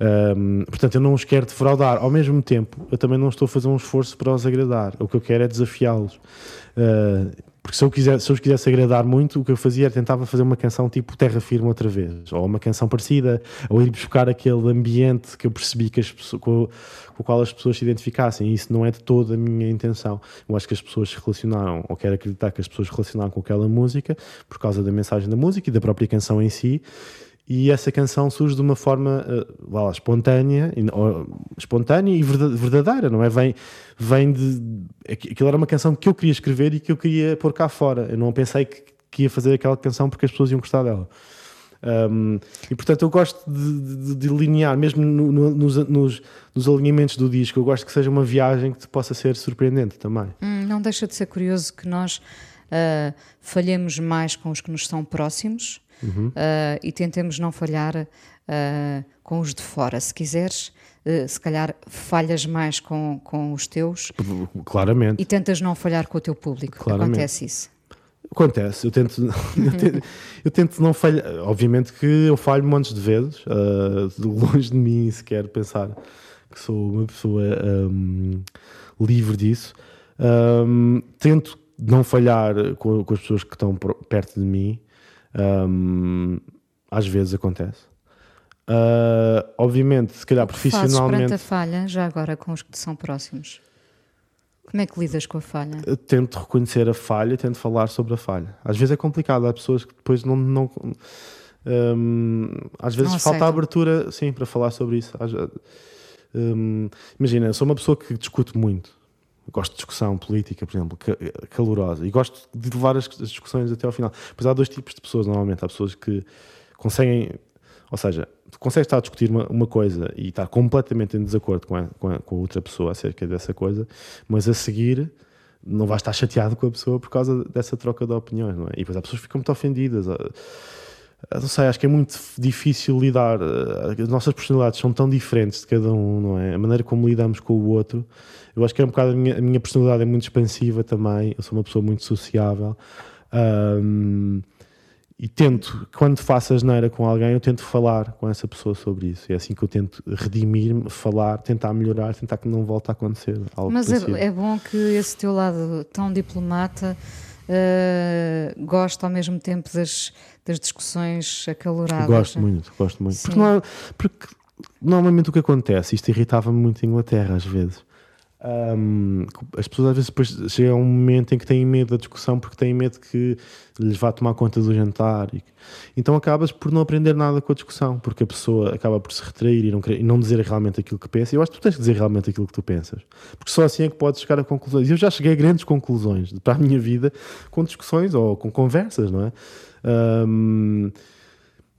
Um, portanto, eu não os quero defraudar. Ao mesmo tempo, eu também não estou a fazer um esforço para os agradar. O que eu quero é desafiá-los. Uh, porque se eu, quiser, se eu os quisesse agradar muito, o que eu fazia era tentava fazer uma canção tipo Terra Firme outra vez, ou uma canção parecida, ou ir buscar aquele ambiente que eu percebi que as pessoas, com, com o qual as pessoas se identificassem. E isso não é de toda a minha intenção. Eu acho que as pessoas se relacionaram, ou quero acreditar que as pessoas se relacionaram com aquela música por causa da mensagem da música e da própria canção em si e essa canção surge de uma forma uh, lá, espontânea, espontânea e verdadeira, não é? Vem, vem de. Aquilo era uma canção que eu queria escrever e que eu queria pôr cá fora. Eu não pensei que, que ia fazer aquela canção porque as pessoas iam gostar dela. Um, e portanto eu gosto de, de, de mesmo no, no, nos, nos, nos, alinhamentos do disco, eu gosto que seja uma viagem que possa ser surpreendente também. Hum, não deixa de ser curioso que nós uh, falhemos mais com os que nos são próximos uhum. uh, e tentemos não falhar uh, com os de fora. Se quiseres, uh, se calhar falhas mais com, com os teus. Claramente. E tentas não falhar com o teu público. Claramente. Acontece isso. Acontece, eu tento, eu tento, eu tento, não falhar. Obviamente que eu falho montes de vezes, longe de mim sequer pensar que sou uma pessoa um, livre disso. Um, tento não falhar com, com, as pessoas que estão perto de mim, um, às vezes acontece. Uh, obviamente, se calhar profissionalmente. Fazes a falha, já agora com os que te são próximos? Como é que lidas com a falha? Tento reconhecer a falha, tento falar sobre a falha. Às vezes é complicado, há pessoas que depois não. não um, às vezes não falta abertura, sim, para falar sobre isso. Um, imagina, eu sou uma pessoa que discute muito gosto de discussão política, por exemplo, calorosa, e gosto de levar as discussões até ao final. Pois há dois tipos de pessoas, normalmente. Há pessoas que conseguem, ou seja, tu consegues estar a discutir uma, uma coisa e estar completamente em desacordo com a, com, a, com a outra pessoa acerca dessa coisa, mas a seguir não vais estar chateado com a pessoa por causa dessa troca de opiniões, não é? E depois há pessoas que ficam muito ofendidas. Ah, não sei, acho que é muito difícil lidar. ah, As nossas personalidades são tão diferentes de cada um, não é? A maneira como lidamos com o outro. Eu acho que é um bocado a minha, a minha personalidade é muito expansiva também. Eu sou uma pessoa muito sociável. Ahm, e tento, quando faço asneira com alguém, eu tento falar com essa pessoa sobre isso. E é assim que eu tento redimir-me, falar, tentar melhorar, tentar que não volte a acontecer algo Mas é, é bom que esse teu lado tão diplomata eh, goste ao mesmo tempo das, das discussões acaloradas. Gosto né? muito, gosto muito. Porque, não porque normalmente o que acontece, isto irritava-me muito em Inglaterra às vezes. Ahm, as pessoas às vezes depois chegam a um momento em que têm medo da discussão porque têm medo que lhes vá tomar conta do jantar. E, então acabas por não aprender nada com a discussão, porque a pessoa acaba por se retrair e não, querer- e não dizer realmente aquilo que pensa. E eu acho que tu tens que dizer realmente aquilo que tu pensas, porque só assim é que podes chegar a conclusões. Eu já cheguei a grandes conclusões para a minha vida com discussões ou com conversas, não é? Ahm,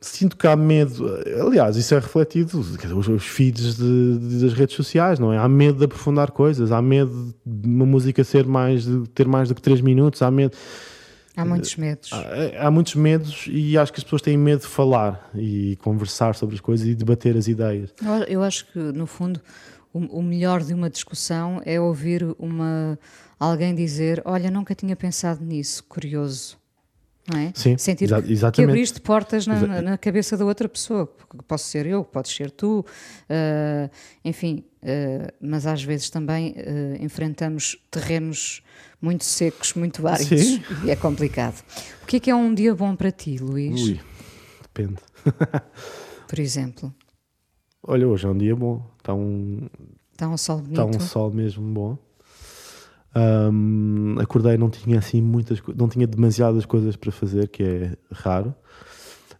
sinto que há medo, aliás, isso é refletido dizer, os, feeds de- de- das redes sociais, não é? Há medo de aprofundar coisas, há medo de uma música ser mais de, ter mais do que 3 minutos, há medo. Há muitos medos. Há, há muitos medos e acho que as pessoas têm medo de falar e conversar sobre as coisas e debater as ideias. Eu, eu acho que, no fundo, o, o melhor de uma discussão é ouvir uma, alguém dizer: Olha, nunca tinha pensado nisso, curioso. Não é? Sim, Sentir exa- que, que exatamente. abriste portas na, na- na cabeça da outra pessoa. Posso ser eu, podes ser tu, ah, enfim, ah, mas às vezes também ah, enfrentamos terrenos muito secos, muito áridos Sim. e é complicado. O que é que é um dia bom para ti, Luís? Ui, depende. Por exemplo, Olha, hoje é um dia bom, está um, está um sol está bonito. um sol mesmo bom. Ahm, acordei, não tinha assim muitas, não tinha demasiadas coisas para fazer, que é raro.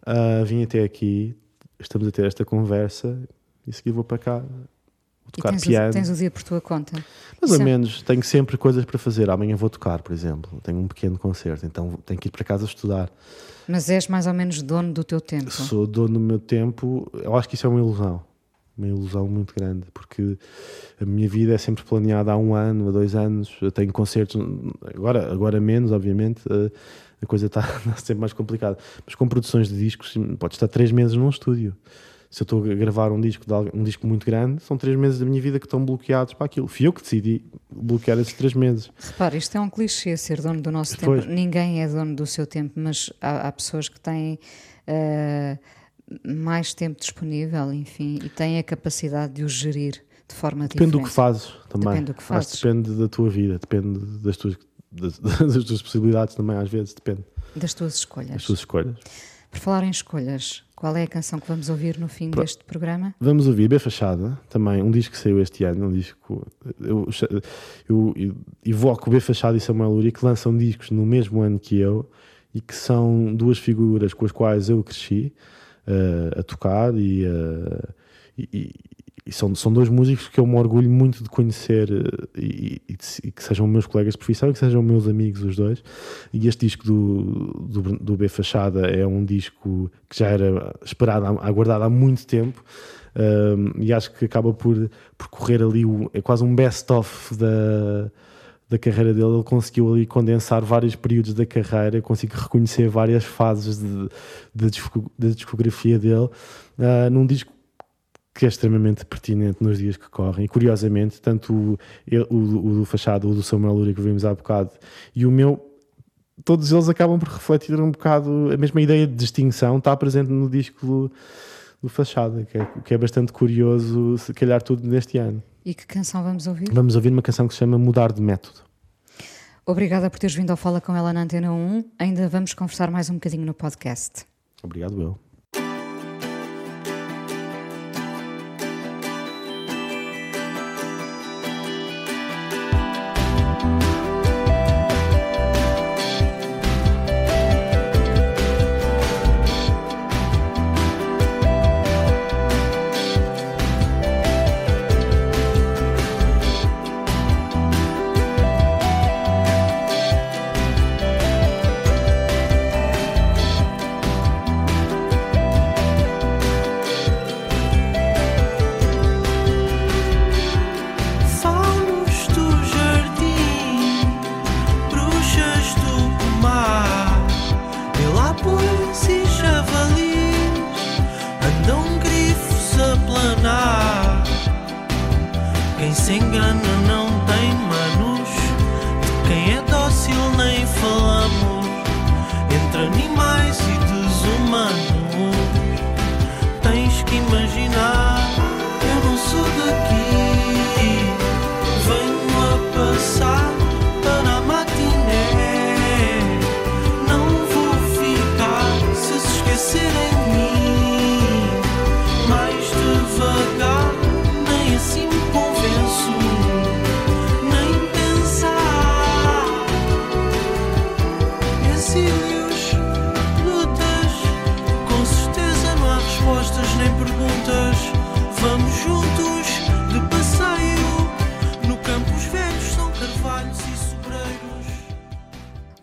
Ah, vim até aqui, estamos a ter esta conversa e seguir vou para cá vou tocar tens, piano. o, tens o dia por tua conta. Mais ou é- menos, tenho sempre coisas para fazer. Amanhã vou tocar, por exemplo. Tenho um pequeno concerto, então tenho que ir para casa estudar. Mas és mais ou menos dono do teu tempo. Sou dono do meu tempo. Eu acho que isso é uma ilusão. Uma ilusão muito grande, porque a minha vida é sempre planeada há um ano, há dois anos. Eu tenho concertos, agora, agora menos, obviamente. eh, A coisa está sempre mais complicada. Mas com produções de discos, pode estar três meses num estúdio. Se eu estou a gravar um disco, um disco muito grande, são três meses da minha vida que estão bloqueados para aquilo. Fui eu que decidi bloquear esses três meses. Repara, isto é um clichê ser dono do nosso tempo. Ninguém é dono do seu tempo, mas há, há pessoas que têm eh, mais tempo disponível, enfim, e têm a capacidade de o gerir de forma Depende do diferente. que fazes também. Depende do que fazes. depende da tua vida, depende das tuas, das, das tuas possibilidades também, às vezes, depende Das tuas escolhas. das tuas escolhas. Por falar em escolhas, qual é a canção que vamos ouvir no fim deste programa? Vamos ouvir B Fachada, também um disco que saiu este ano, um disco. Eu, eu, eu evoco B Fachada e Samuel Uri que lançam discos no mesmo ano que eu e que são duas figuras com as quais eu cresci eh, a tocar e, eh, e- e- são, são dois músicos que eu me orgulho muito de conhecer eh, e, e- que sejam meus colegas de profissão e que sejam meus amigos os dois. E este disco do, do, do B Fachada é um disco que já era esperado, aguardado há muito tempo. Um, e acho que acaba por, por correr ali, o- é quase um best-of da, da carreira dele. Ele conseguiu ali condensar vários períodos da carreira, consigo reconhecer várias fases de, de da discografia dele ah, num disco que é extremamente pertinente nos dias que correm. E curiosamente, tanto o, o, o do Fachado, o do Samuel Lúria que vimos há bocado, e o meu, todos eles acabam por refletir um bocado a mesma ideia de distinção, está presente no disco do, do Fachada, que é, que é bastante curioso, se calhar tudo neste ano. E que canção vamos ouvir? Vamos ouvir uma canção que se chama Mudar de Método. Obrigada por teres vindo ao Fala com ela na Antena 1. Ainda vamos conversar mais um bocadinho no podcast. Obrigado, eu. Se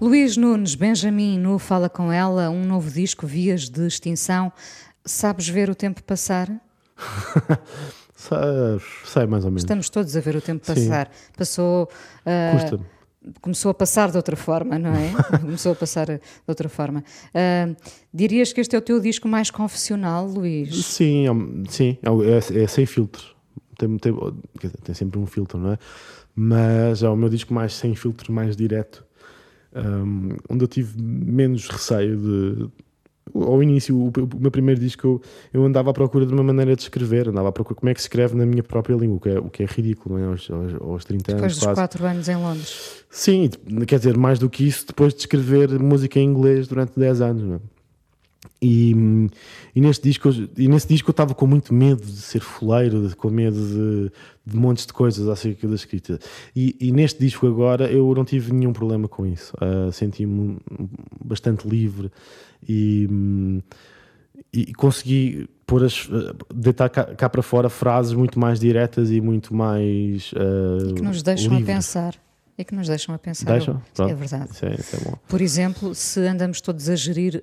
Luís Nunes, Benjamin, no Fala Com Ela, um novo disco, Vias de Extinção. Sabes ver o tempo passar? Sei, mais ou menos. Estamos todos a ver o tempo Sim. passar. Passou. ah, Custa-me. começou a passar de outra forma, não é? começou a passar de outra forma. Ah, dirias que este é o teu disco mais confessional, Luís? Sim, é, sim, é, é- é sem filtro. Tem, tem, tem sempre um filtro, não é? Mas é o meu disco mais sem filtro, mais direto. Um, onde eu tive menos receio de. Ao início, o, o meu primeiro disco, eu, eu andava à procura de uma maneira de escrever, andava à procura como é que se escreve na minha própria língua, o que é, o que é ridículo, não é? Aos, aos, aos 30 Depois anos. dos quase. quatro anos em Londres. Sim, quer dizer, mais do que isso, depois de escrever música em inglês durante 10 anos. não é? E, e, neste disco, e nesse disco eu estava com muito medo de ser fuleiro, de- com medo de, de montes de coisas acerca da escrita. E, e neste disco agora eu não tive nenhum problema com isso. Ah, Senti-me bastante livre e, e consegui pôr as, deitar cá, cá para fora frases muito mais diretas e muito mais ah, E que nos deixam a livres. pensar. E que nos deixam a pensar. Deixam? Pronto. É verdade. Isso é, isso é. Por exemplo, se andamos todos a gerir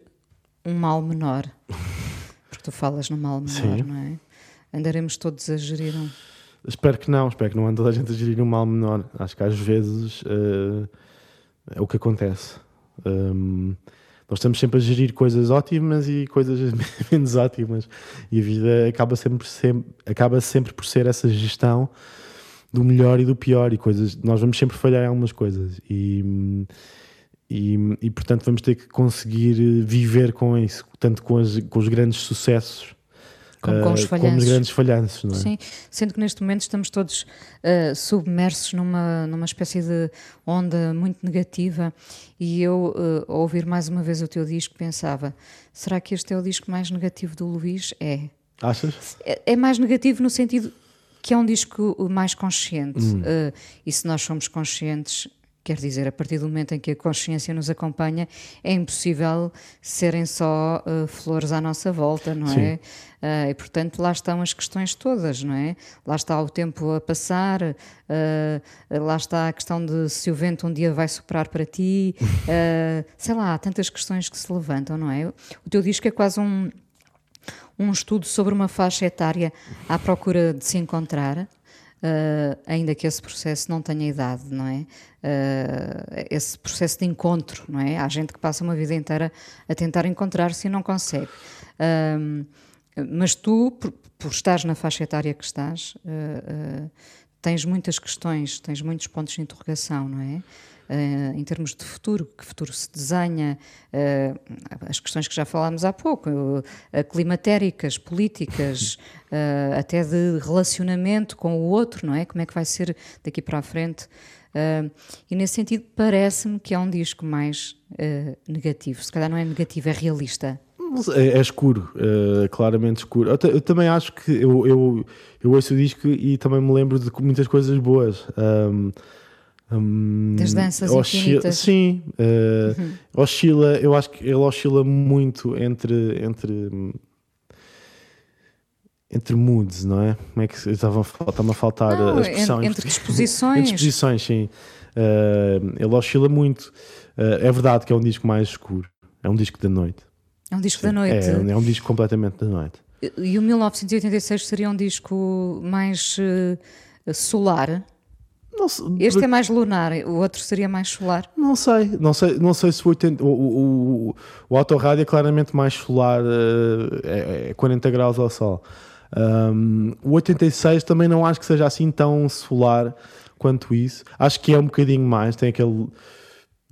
um mal menor, porque tu falas no mal menor, Sim. não é? Andaremos todos a gerir um. Espero que não, espero que não ande toda a gente a gerir um mal menor. Acho que às vezes eh, é o que acontece. Um, nós estamos sempre a gerir coisas ótimas e coisas menos ótimas. E a vida acaba sempre, sempre, acaba sempre por ser essa gestão do melhor e do pior. E coisas, nós vamos sempre falhar em algumas coisas. E, e, e, portanto vamos ter que conseguir viver com isso, tanto com, as- com os grandes sucessos. Como com os eh, falhanços. grandes falhanços, não é? Sim, sendo que neste momento estamos todos ah, submersos numa, numa espécie de onda muito negativa. E eu, ah, ao ouvir mais uma vez o teu disco, pensava: será que este é o disco mais negativo do Luís? É. Achas? É, é mais negativo no sentido que é um disco mais consciente. Hum. Uh, e se nós somos conscientes, quer dizer, a partir do momento em que a consciência nos acompanha, é impossível serem só uh, flores à nossa volta, não é? Uh, e portanto, lá estão as questões todas, não é? Lá está o tempo a passar, uh, lá está a questão de se o vento um dia vai soprar para ti, sei lá, há tantas questões que se levantam, não é? O teu disco é quase um um estudo sobre uma faixa etária à procura de se encontrar, eh, ainda que esse processo não tenha idade, não é? Eh, esse processo de encontro, não é? Há gente que passa uma vida inteira a tentar encontrar-se e não consegue. Ahm, mas tu, por, por estares na faixa etária que estás, eh, tens muitas questões, tens muitos pontos de interrogação, não é? Eh, em termos de futuro, que futuro se desenha, eh, as questões que já falámos há pouco, eh, climatéricas, políticas, até de relacionamento com o outro, não é? Como é que vai ser daqui para a frente? E nesse sentido, parece-me que é um disco mais negativo. Se calhar não é negativo, é realista. É, é escuro, é claramente escuro. Eu, eu também acho que eu, eu, eu ouço o disco e também me lembro de muitas coisas boas. Um, Das danças oscila- infinitas. Sim, eh, Uhum. oscila, eu acho que ele oscila muito entre, entre, entre moods, não é? Como é que estava a fal- está-me a faltar Não, a expressão? en- entre disposições. entre disposições, sim. Eh, ele oscila muito. Eh, é verdade que é um disco mais escuro. É um disco da noite. É um disco da noite. É, é um disco completamente da noite. E o 1986 seria um disco mais solar? Não Este é mais lunar, o outro seria mais solar. não sei, não sei, não sei se o, 80, o, o, o, o autorrádio é claramente mais solar, eh, é, é 40 graus ao sol. Um, o 86 também não acho que seja assim tão solar quanto isso. Acho que é um bocadinho mais, tem aquele.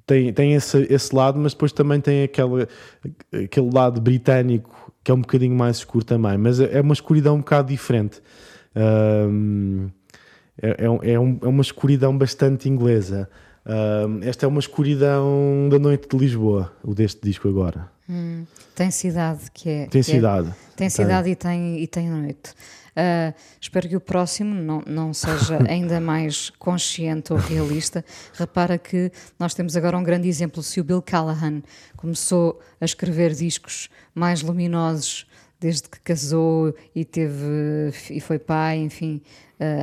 Tem, tem esse, esse lado, mas depois também tem aquele, aquele lado britânico que é um bocadinho mais escuro também. Mas é é uma escuridão um bocado diferente. Um, é, é, um- é um- é uma escuridão bastante inglesa. Um, esta é uma escuridão da noite de Lisboa, o deste disco agora. Hum, tem cidade que é. Tem que é- cidade. tem cidade e tem, e tem noite. Ah, espero que o próximo não, não seja ainda mais consciente ou realista. Repara que nós temos agora um grande exemplo. Se o Bill Callahan começou a escrever discos mais luminosos desde que casou e teve e foi pai, enfim,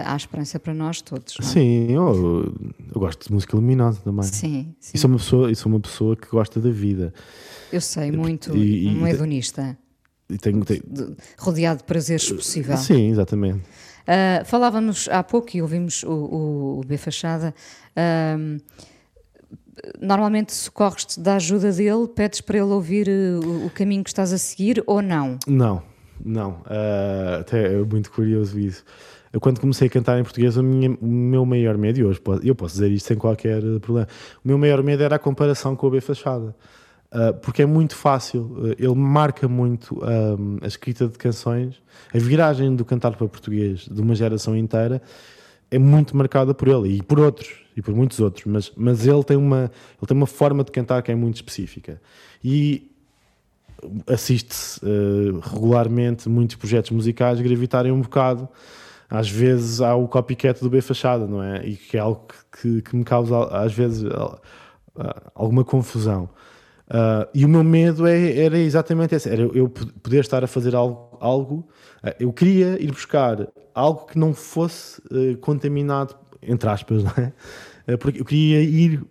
há esperança para nós todos. não é? Sim, eu, eu gosto de música luminosa também. Sim, sim. E sou uma pessoa, e sou uma pessoa que gosta da vida. Eu sei, muito E- e- um hedonista, E tenho, tenho- de- rodeado de prazeres possível. sim, exatamente. Uh, falávamos há pouco e ouvimos o, o, o B Fachada. um, normalmente socorres-te da ajuda dele, pedes para ele ouvir uh, o, caminho que estás a seguir ou não? Não, não. Até é muito curioso isso. Eu, quando comecei a cantar em português, a minha- o meu maior medo, e hoje eu posso dizer isto sem qualquer eh, problema, o meu maior medo era a comparação com o B Fachada. Ah, porque é muito fácil, ah, ele marca muito a escrita de canções, a viragem do cantar para português de uma geração inteira é muito marcada por ele e por outros e por muitos outros, mas, mas ele, tem uma, ele tem uma forma de cantar que é muito específica. E assiste-se eh, regularmente muitos projetos musicais gravitarem um bocado. Às vezes há o copycat do B Fachada, não é? E que é algo que, que- me causa, às vezes, al- alguma confusão. Ah, e o meu medo é- era exatamente esse: era eu- eu pod- poder estar a fazer algo. algo ah, eu queria ir buscar algo que não fosse eh, contaminado, entre aspas, não é? Porque eu queria ir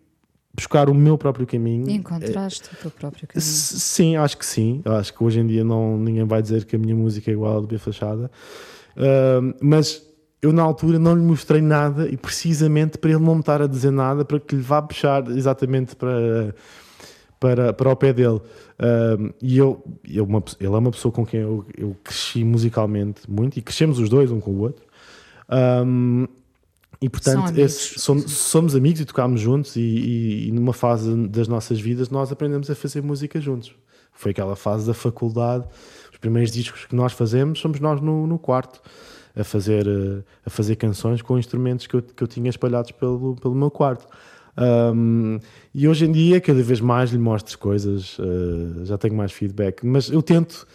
buscar o meu próprio caminho. E encontraste o teu próprio caminho. Sim, acho que sim. Eu acho que hoje em dia não, ninguém vai dizer que a minha música é igual à do B Fachada. Mas eu na altura não lhe mostrei nada e precisamente para ele não me estar a dizer nada para que lhe vá puxar exatamente para, para, para o pé dele. Ahm, e eu, eu uma ele é uma pessoa com quem eu, eu cresci musicalmente muito e crescemos os dois um com o outro. Ahm, e portanto, São amigos. esse- somos, somos amigos e tocámos juntos, e, e- e numa fase das nossas vidas nós aprendemos a fazer música juntos. Foi aquela fase da faculdade, primeiros discos que nós fazemos somos nós no, no quarto, a fazer, eh, a fazer canções com instrumentos que eu, que eu tinha espalhados pelo, pelo meu quarto. Um, e hoje em dia, cada vez mais lhe mostro coisas, eh, já tenho mais feedback, mas eu tento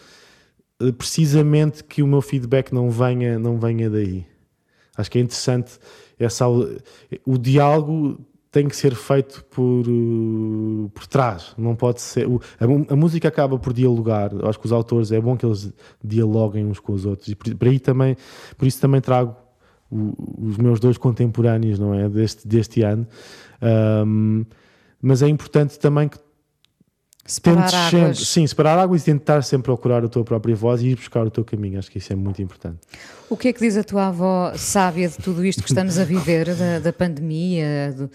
eh, precisamente que o meu feedback não venha, não venha daí. Acho que é interessante essa, o diálogo tem que ser feito por, uh, por trás, não pode ser. a, a música acaba por dialogar. Eu Acho que os autores é bom que eles dialoguem uns com os outros, e por, por aí também, por isso também trago o- os meus dois contemporâneos, não é? Deste, deste ano. Um, mas é importante também que Separar tentes águas. sempre, sim, separar águas e tentar sempre procurar a tua própria voz e ir buscar o teu caminho. Acho que isso é muito importante. O que é que diz a tua avó sábia de tudo isto que estamos a viver, da, da pandemia? do-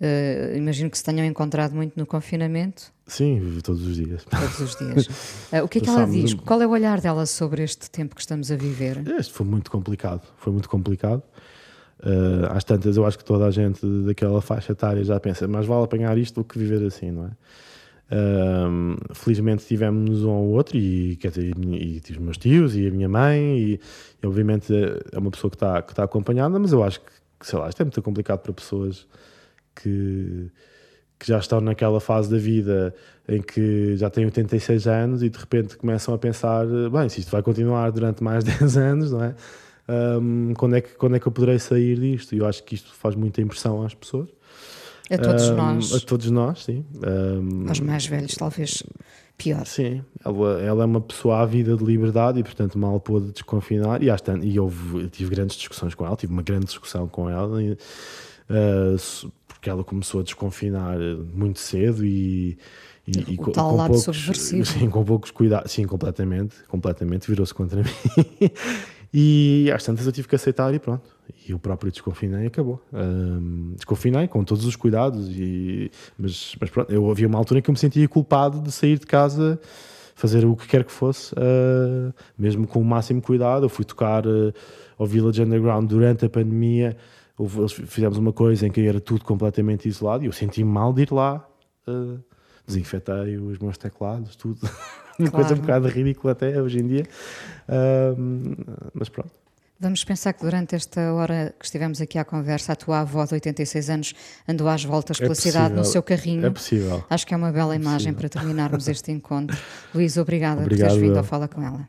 eh, imagino que se tenham encontrado muito no confinamento, Sim, todos os dias. todos os dias. Eh, o que é que ela diz? Qual é o olhar dela sobre este tempo que estamos a viver? Este foi muito complicado. Foi muito complicado. Uh, às tantas, eu acho que toda a gente daquela faixa etária já pensa, mas vale apanhar isto do que viver assim, não é? Um, felizmente tivemos um ao outro, e, quer dizer, e, e tive os meus tios e a minha mãe, e, e obviamente é uma pessoa que está que está acompanhada, mas eu acho que, que, sei lá, isto é muito complicado para pessoas que, que já estão naquela fase da vida em que já têm 86 anos e de repente começam a pensar: bem, se isto vai continuar durante mais 10 anos, não é? Um, quando, é que, quando é que eu poderei sair disto? E eu acho que isto faz muita impressão às pessoas. A todos Um, nós, A todos nós, sim. Um, aos mais velhos, talvez pior. Sim, ela, ela é uma pessoa ávida de liberdade e, portanto, mal pôde desconfinar. E, às tan- e houve, eu tive grandes discussões com ela, tive uma grande discussão com ela, e, uh, porque ela começou a desconfinar muito cedo e. e, e O tal lado subversivo. Sim, com poucos cuidados. Sim, completamente. Completamente. Virou-se contra mim. e às tantas eu tive que aceitar e pronto. E eu próprio desconfinei e acabou. Um, desconfinei com todos os cuidados, e, mas, mas pronto, eu havia uma altura em que eu me sentia culpado de sair de casa fazer o que quer que fosse, uh, mesmo com o máximo cuidado. Eu fui tocar uh, ao Village Underground durante a pandemia. Houve, fizemos uma coisa em que era tudo completamente isolado e eu senti mal de ir lá. Uh, desinfetei os meus teclados, tudo. uma Claro. coisa um bocado ridícula até hoje em dia. Uh, mas pronto. Vamos pensar que durante esta hora que estivemos aqui à conversa, a tua avó de 86 anos andou às voltas É pela cidade no possível. seu carrinho. É possível. Acho que é uma bela imagem para terminarmos este encontro. Luís, obrigada Obrigado, por teres vindo ao Fala com ela.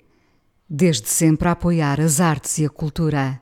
Desde sempre a apoiar as artes e a cultura.